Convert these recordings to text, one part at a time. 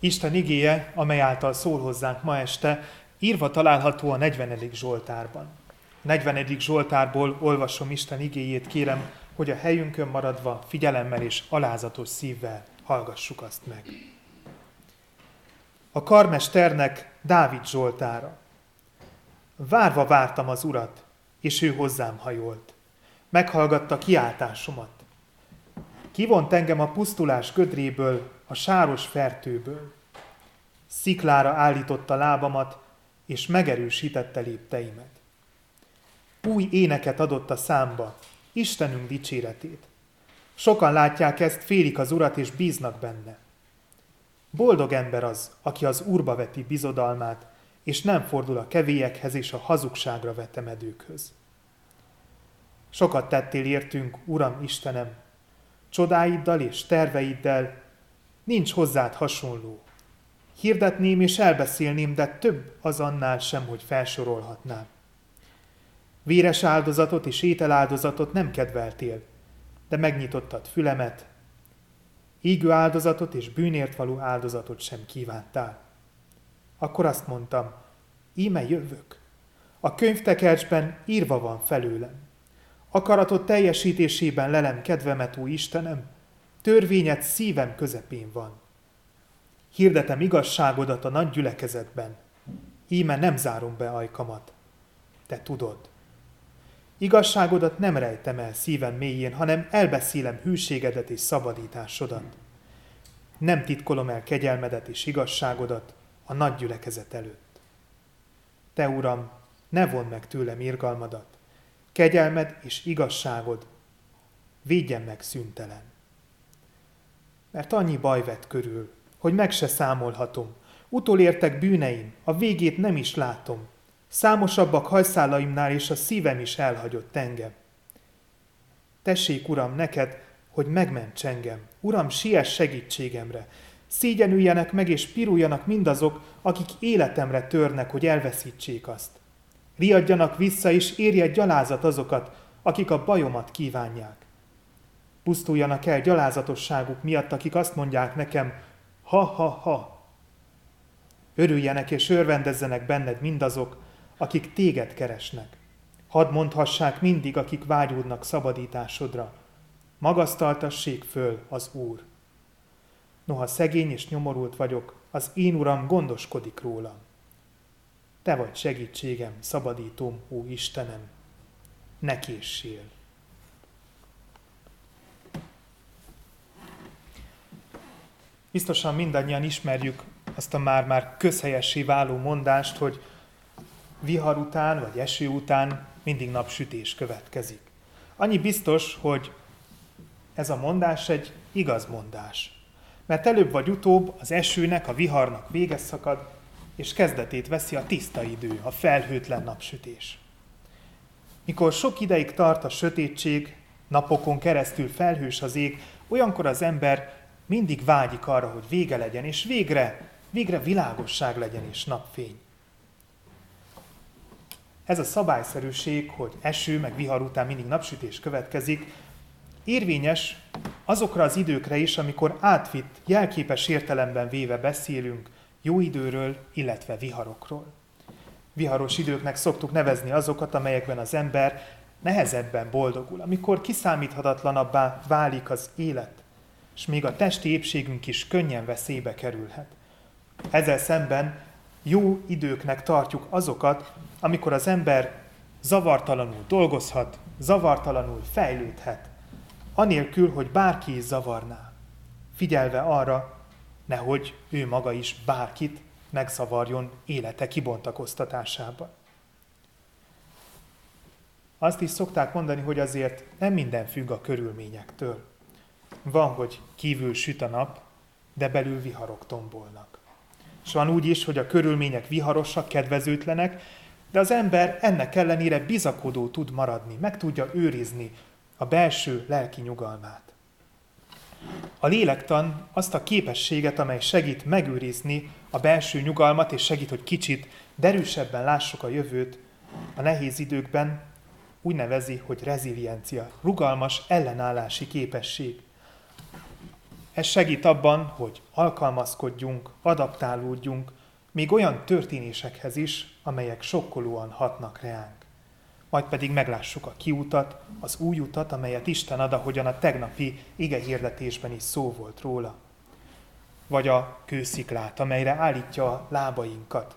Isten igéje, amely által szól hozzánk ma este, írva található a 40. Zsoltárban. A 40. Zsoltárból olvasom Isten igéjét, kérem, hogy a helyünkön maradva figyelemmel és alázatos szívvel hallgassuk azt meg. A karmesternek Dávid Zsoltára. Várva vártam az urat, és ő hozzám hajolt. Meghallgatta kiáltásomat. Kivont engem a pusztulás gödréből, a sáros fertőből. Sziklára állította lábamat, és megerősítette lépteimet. Új éneket adott a számba, Istenünk dicséretét. Sokan látják ezt, félik az urat és bíznak benne. Boldog ember az, aki az úrba veti bizodalmát, és nem fordul a kevélyekhez és a hazugságra vetemedőkhöz. Sokat tettél értünk, Uram Istenem, csodáiddal és terveiddel nincs hozzád hasonló. Hirdetném és elbeszélném, de több az annál sem, hogy felsorolhatnám. Véres áldozatot és ételáldozatot nem kedveltél, de megnyitottad fülemet, égő áldozatot és bűnért való áldozatot sem kívántál. Akkor azt mondtam, íme jövök. A könyvtekercsben írva van felőlem. Akaratod teljesítésében lelem kedvemet, ó Istenem, törvényed szívem közepén van. Hirdetem igazságodat a nagy gyülekezetben, íme nem zárom be ajkamat. Te tudod. Igazságodat nem rejtem el szívem mélyén, hanem elbeszélem hűségedet és szabadításodat. Nem titkolom el kegyelmedet és igazságodat a nagy gyülekezet előtt. Te, Uram, ne von meg tőlem irgalmadat, kegyelmed és igazságod védjen meg szüntelen. Mert annyi baj vett körül, hogy meg se számolhatom. Utolértek bűneim, a végét nem is látom. Számosabbak hajszálaimnál, és a szívem is elhagyott engem. Tessék, Uram, neked, hogy megments engem. Uram, siess segítségemre. Szégyenüljenek meg és piruljanak mindazok, akik életemre törnek, hogy elveszítsék azt. Riadjanak vissza, és érje gyalázat azokat, akik a bajomat kívánják. Pusztuljanak el gyalázatosságuk miatt, akik azt mondják nekem, ha-ha-ha. Örüljenek és örvendezzenek benned mindazok, akik téged keresnek. Hadd mondhassák mindig, akik vágyódnak szabadításodra. Magasztaltassék föl az Úr. Noha szegény és nyomorult vagyok, az én Uram gondoskodik rólam. Te vagy segítségem, szabadítom, ó Istenem, ne késsél. Biztosan mindannyian ismerjük azt a már-már közhelyessé váló mondást, hogy vihar után vagy eső után mindig napsütés következik. Annyi biztos, hogy ez a mondás egy igaz mondás. Mert előbb vagy utóbb az esőnek, a viharnak vége szakad, és kezdetét veszi a tiszta idő, a felhőtlen napsütés. Mikor sok ideig tart a sötétség, napokon keresztül felhős az ég, olyankor az ember mindig vágyik arra, hogy vége legyen, és végre, végre világosság legyen és napfény. Ez a szabályszerűség, hogy eső meg vihar után mindig napsütés következik, érvényes azokra az időkre is, amikor átvitt, jelképes értelemben véve beszélünk jó időről, illetve viharokról. Viharos időknek szoktuk nevezni azokat, amelyekben az ember nehezebben boldogul, amikor kiszámíthatatlanabbá válik az élet, és még a testi épségünk is könnyen veszélybe kerülhet. Ezzel szemben jó időknek tartjuk azokat, amikor az ember zavartalanul dolgozhat, zavartalanul fejlődhet, anélkül, hogy bárki is zavarná, figyelve arra, nehogy ő maga is bárkit megszavarjon élete kibontakoztatásában. Azt is szokták mondani, hogy azért nem minden függ a körülményektől. Van, hogy kívül süt a nap, de belül viharok tombolnak. És van úgy is, hogy a körülmények viharosak, kedvezőtlenek, de az ember ennek ellenére bizakodó tud maradni, meg tudja őrizni a belső lelki nyugalmát. A lélektan azt a képességet, amely segít megőrizni a belső nyugalmat, és segít, hogy kicsit derűsebben lássuk a jövőt a nehéz időkben, úgy nevezi, hogy reziliencia, rugalmas ellenállási képesség. Ez segít abban, hogy alkalmazkodjunk, adaptálódjunk, még olyan történésekhez is, amelyek sokkolóan hatnak reánk. Majd pedig meglássuk a kiutat, az új utat, amelyet Isten ad, ahogyan a tegnapi ige hirdetésben is szó volt róla. Vagy a kősziklát, amelyre állítja a lábainkat,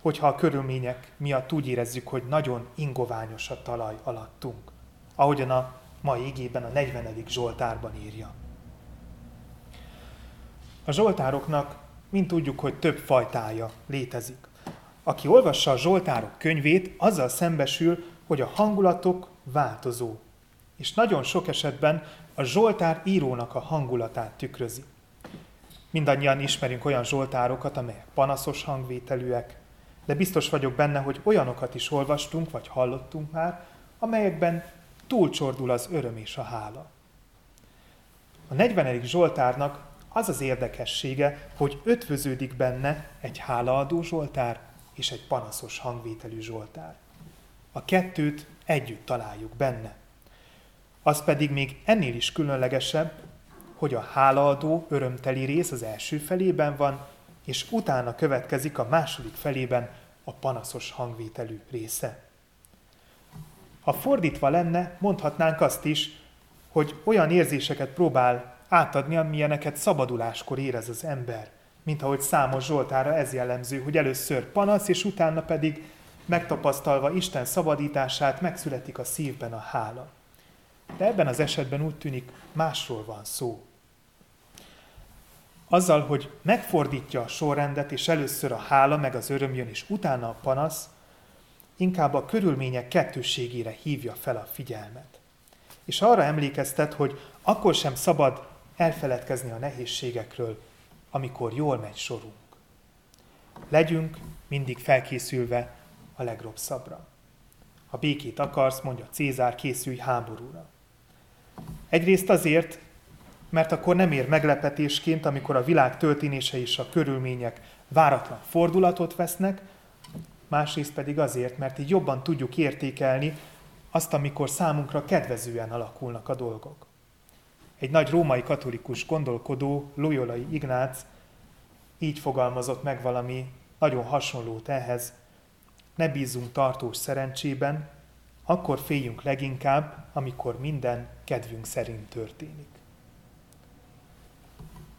hogyha a körülmények miatt úgy érezzük, hogy nagyon ingoványos a talaj alattunk, ahogyan a mai igében a 40. Zsoltárban írja. A Zsoltároknak mint tudjuk, hogy több fajtája létezik. Aki olvassa a Zsoltárok könyvét, azzal szembesül, hogy a hangulatok változó. És nagyon sok esetben a Zsoltár írónak a hangulatát tükrözi. Mindannyian ismerünk olyan Zsoltárokat, amelyek panaszos hangvételűek, de biztos vagyok benne, hogy olyanokat is olvastunk, vagy hallottunk már, amelyekben túlcsordul az öröm és a hála. A 40. Zsoltárnak az az érdekessége, hogy ötvöződik benne egy hálaadó Zsoltár és egy panaszos hangvételű Zsoltár. A kettőt együtt találjuk benne. Az pedig még ennél is különlegesebb, hogy a hálaadó örömteli rész az első felében van, és utána következik a második felében a panaszos hangvételű része. Ha fordítva lenne, mondhatnánk azt is, hogy olyan érzéseket próbál átadni, amilyeneket szabaduláskor érez az ember. Mint ahogy számos Zsoltára ez jellemző, hogy először panasz, és utána pedig megtapasztalva Isten szabadítását megszületik a szívben a hála. De ebben az esetben úgy tűnik, másról van szó. Azzal, hogy megfordítja a sorrendet, és először a hála, meg az öröm jön, és utána a panasz, inkább a körülmények kettőségére hívja fel a figyelmet. És arra emlékeztet, hogy akkor sem szabad elfeledkezni a nehézségekről, amikor jól megy sorunk. Legyünk mindig felkészülve a legrosszabbra. Ha békét akarsz, mondja Cézár, készülj háborúra. Egyrészt azért, mert akkor nem ér meglepetésként, amikor a világ történése és a körülmények váratlan fordulatot vesznek, másrészt pedig azért, mert így jobban tudjuk értékelni azt, amikor számunkra kedvezően alakulnak a dolgok. Egy nagy római katolikus gondolkodó, Loyolai Ignác így fogalmazott meg valami nagyon hasonlót ehhez. Ne bízzunk tartós szerencsében, akkor féljünk leginkább, amikor minden kedvünk szerint történik.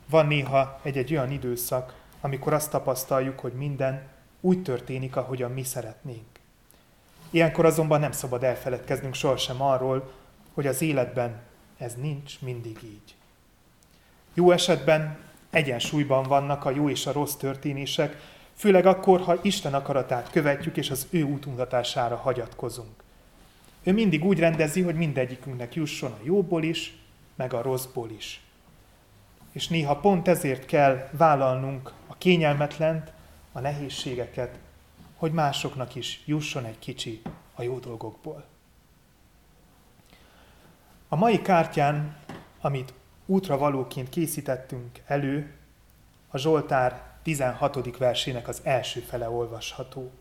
Van néha egy-egy olyan időszak, amikor azt tapasztaljuk, hogy minden úgy történik, ahogyan mi szeretnénk. Ilyenkor azonban nem szabad elfeledkeznünk sohasem arról, hogy az életben ez nincs mindig így. Jó esetben egyensúlyban vannak a jó és a rossz történések, főleg akkor, ha Isten akaratát követjük és az ő útmutatására hagyatkozunk. Ő mindig úgy rendezi, hogy mindegyikünknek jusson a jóból is, meg a rosszból is. És néha pont ezért kell vállalnunk a kényelmetlent, a nehézségeket, hogy másoknak is jusson egy kicsi a jó dolgokból. A mai kártyán, amit útra valóként készítettünk elő, a Zsoltár 16. versének az első fele olvasható.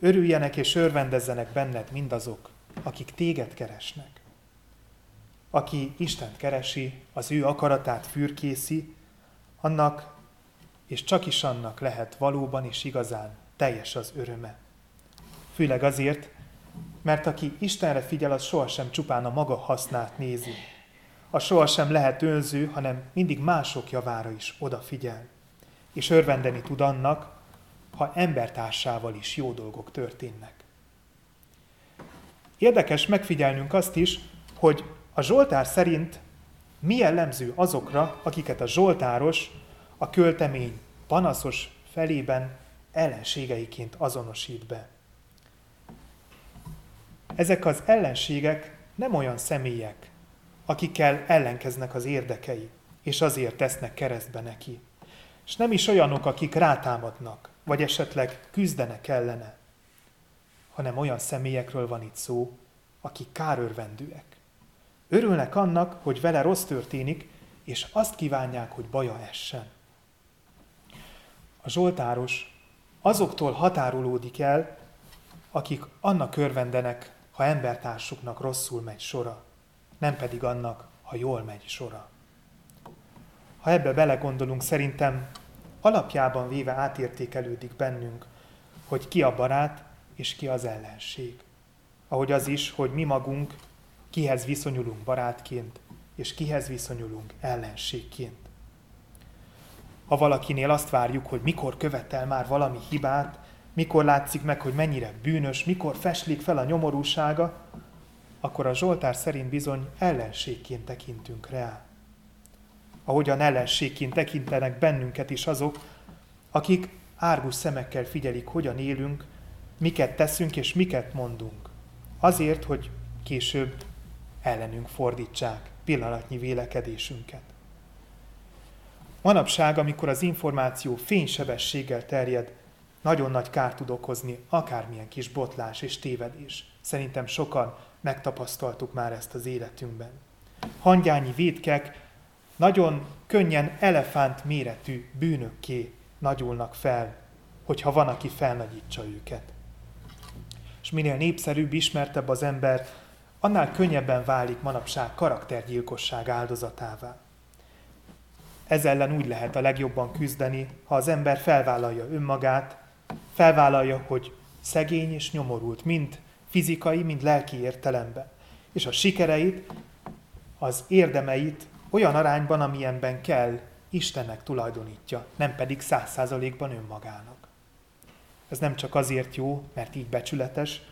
Örüljenek és örvendezzenek benned mindazok, akik téged keresnek. Aki Istent keresi, az ő akaratát fürkészi, annak és csak is annak lehet valóban és igazán teljes az öröme. Főleg azért, mert aki Istenre figyel, az sohasem csupán a maga hasznát nézi. A sohasem lehet önző, hanem mindig mások javára is odafigyel. És örvendeni tud annak, ha embertársával is jó dolgok történnek. Érdekes megfigyelnünk azt is, hogy a Zsoltár szerint mi jellemző azokra, akiket a Zsoltáros a költemény panaszos felében ellenségeiként azonosít be. Ezek az ellenségek nem olyan személyek, akikkel ellenkeznek az érdekei, és azért tesznek keresztbe neki. És nem is olyanok, akik rátámadnak, vagy esetleg küzdenek ellene, hanem olyan személyekről van itt szó, akik kárörvendőek. Örülnek annak, hogy vele rossz történik, és azt kívánják, hogy baja essen. A Zsoltáros azoktól határolódik el, akik annak örvendenek, ha embertársuknak rosszul megy sora, nem pedig annak, ha jól megy sora. ha ebbe belegondolunk, szerintem alapjában véve átértékelődik bennünk, hogy ki a barát és ki az ellenség. Ahogy az is, hogy mi magunk kihez viszonyulunk barátként, és kihez viszonyulunk ellenségként. Ha valakinél azt várjuk, hogy mikor követel már valami hibát, mikor látszik meg, hogy mennyire bűnös, mikor feslik fel a nyomorúsága, akkor a Zsoltár szerint bizony ellenségként tekintünk rá. Ahogyan ellenségként tekintenek bennünket is azok, akik árgus szemekkel figyelik, hogyan élünk, miket teszünk és miket mondunk. Azért, hogy később ellenünk fordítsák pillanatnyi vélekedésünket. Manapság, amikor az információ fénysebességgel terjed, nagyon nagy kárt tud okozni akármilyen kis botlás és tévedés. Szerintem sokan megtapasztaltuk már ezt az életünkben. Hangyányi védkek nagyon könnyen elefánt méretű bűnökké nagyulnak fel, hogyha van, aki felnagyítsa őket. És minél népszerűbb, ismertebb az ember, annál könnyebben válik manapság karaktergyilkosság áldozatává. Ez ellen úgy lehet a legjobban küzdeni, ha az ember felvállalja önmagát, felvállalja, hogy szegény és nyomorult, mind fizikai, mind lelki értelemben. És a sikereit, az érdemeit olyan arányban, amilyenben kell, Istennek tulajdonítja, nem pedig száz százalékban önmagának. Ez nem csak azért jó, mert így becsületes,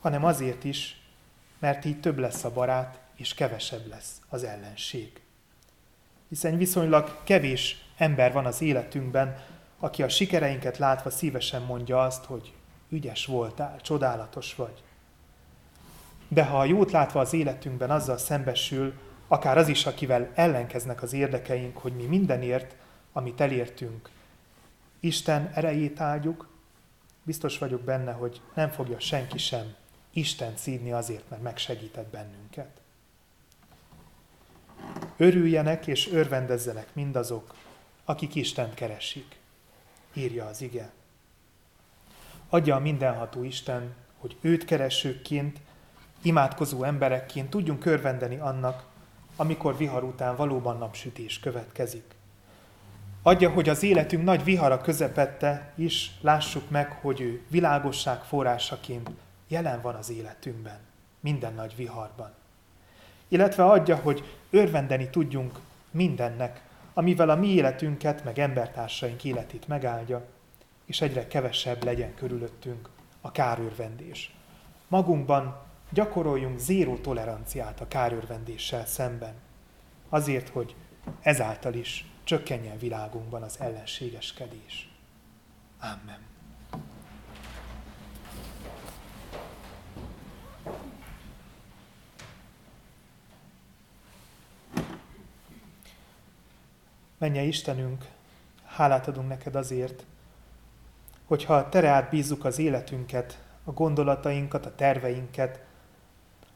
hanem azért is, mert így több lesz a barát, és kevesebb lesz az ellenség. Hiszen viszonylag kevés ember van az életünkben, aki a sikereinket látva szívesen mondja azt, hogy ügyes voltál, csodálatos vagy. De ha a jót látva az életünkben azzal szembesül, akár az is, akivel ellenkeznek az érdekeink, hogy mi mindenért, amit elértünk, Isten erejét áldjuk, biztos vagyok benne, hogy nem fogja senki sem Isten szídni azért, mert megsegített bennünket. Örüljenek és örvendezzenek mindazok, akik Istent keresik, írja az ige. Adja a mindenható Isten, hogy őt keresőként, imádkozó emberekként tudjunk örvendeni annak, amikor vihar után valóban napsütés következik. Adja, hogy az életünk nagy vihara közepette is lássuk meg, hogy ő világosság forrásaként jelen van az életünkben, minden nagy viharban. Illetve adja, hogy örvendeni tudjunk mindennek, amivel a mi életünket, meg embertársaink életét megáldja, és egyre kevesebb legyen körülöttünk a kárőrvendés. Magunkban gyakoroljunk zéró toleranciát a kárőrvendéssel szemben, azért, hogy ezáltal is csökkenjen világunkban az ellenségeskedés. Amen. Menje Istenünk, hálát adunk neked azért, hogyha te reád bízzuk az életünket, a gondolatainkat, a terveinket,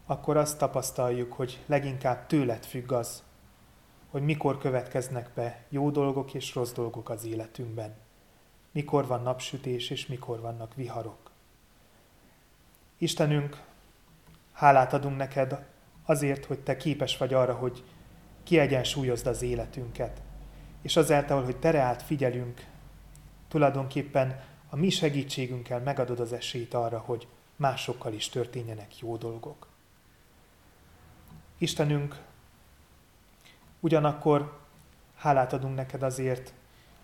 akkor azt tapasztaljuk, hogy leginkább tőled függ az, hogy mikor következnek be jó dolgok és rossz dolgok az életünkben. Mikor van napsütés és mikor vannak viharok. Istenünk, hálát adunk neked azért, hogy te képes vagy arra, hogy kiegyensúlyozd az életünket. És azáltal, hogy te reált figyelünk, tulajdonképpen a mi segítségünkkel megadod az esélyt arra, hogy másokkal is történjenek jó dolgok. Istenünk, ugyanakkor hálát adunk neked azért,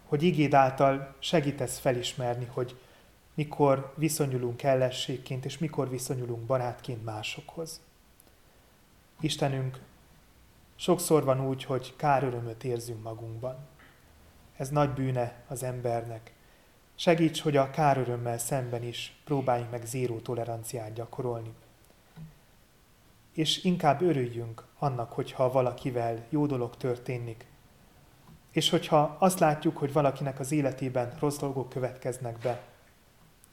hogy igéd által segítesz felismerni, hogy mikor viszonyulunk ellenségként, és mikor viszonyulunk barátként másokhoz. Istenünk, sokszor van úgy, hogy kárörömöt érzünk magunkban. Ez nagy bűne az embernek. Segíts, hogy a kárörömmel szemben is próbáljunk meg zéró toleranciát gyakorolni és inkább örüljünk annak, hogyha valakivel jó dolog történik. És hogyha azt látjuk, hogy valakinek az életében rossz dolgok következnek be,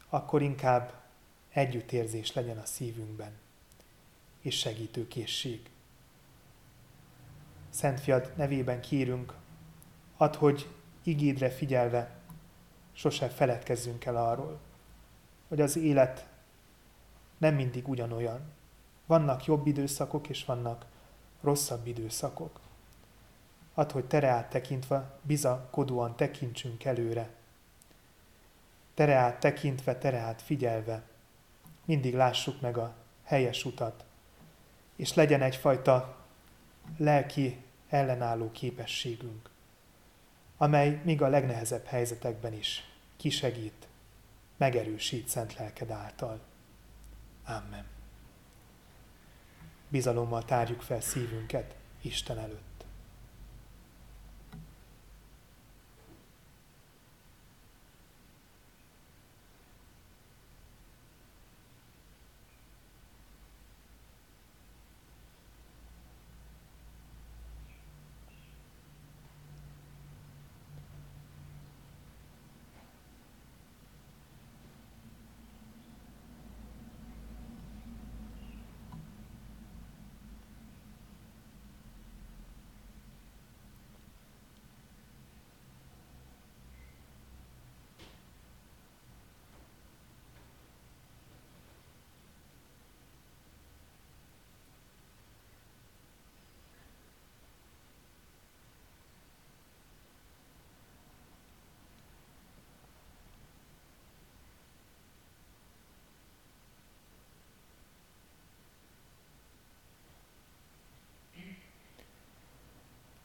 akkor inkább együttérzés legyen a szívünkben, és segítőkészség. Szent Fiad nevében kérünk, add, hogy igédre figyelve sose feledkezzünk el arról, hogy az élet nem mindig ugyanolyan, vannak jobb időszakok, és vannak rosszabb időszakok. ad, hogy tere tekintve bizakodóan tekintsünk előre. Tere tekintve, tere figyelve, mindig lássuk meg a helyes utat, és legyen egyfajta lelki ellenálló képességünk, amely még a legnehezebb helyzetekben is kisegít, megerősít szent lelked által. Amen. Bizalommal tárjuk fel szívünket Isten előtt.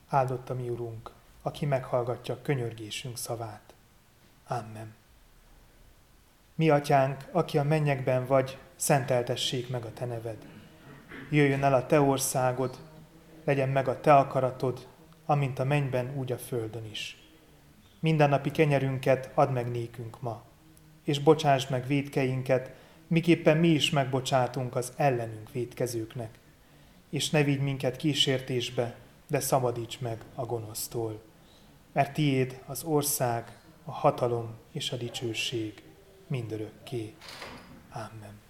Áldott a mi Urunk, aki meghallgatja könyörgésünk szavát. Amen. Mi atyánk, aki a mennyekben vagy, szenteltessék meg a te neved. Jöjjön el a te országod, legyen meg a te akaratod, amint a mennyben, úgy a földön is. Mindennapi kenyerünket add meg nékünk ma, és bocsáss meg védkeinket, miképpen mi is megbocsátunk az ellenünk védkezőknek. És ne vigy minket kísértésbe, de szabadíts meg a gonosztól. Mert tiéd az ország, a hatalom és a dicsőség mindörökké. Amen.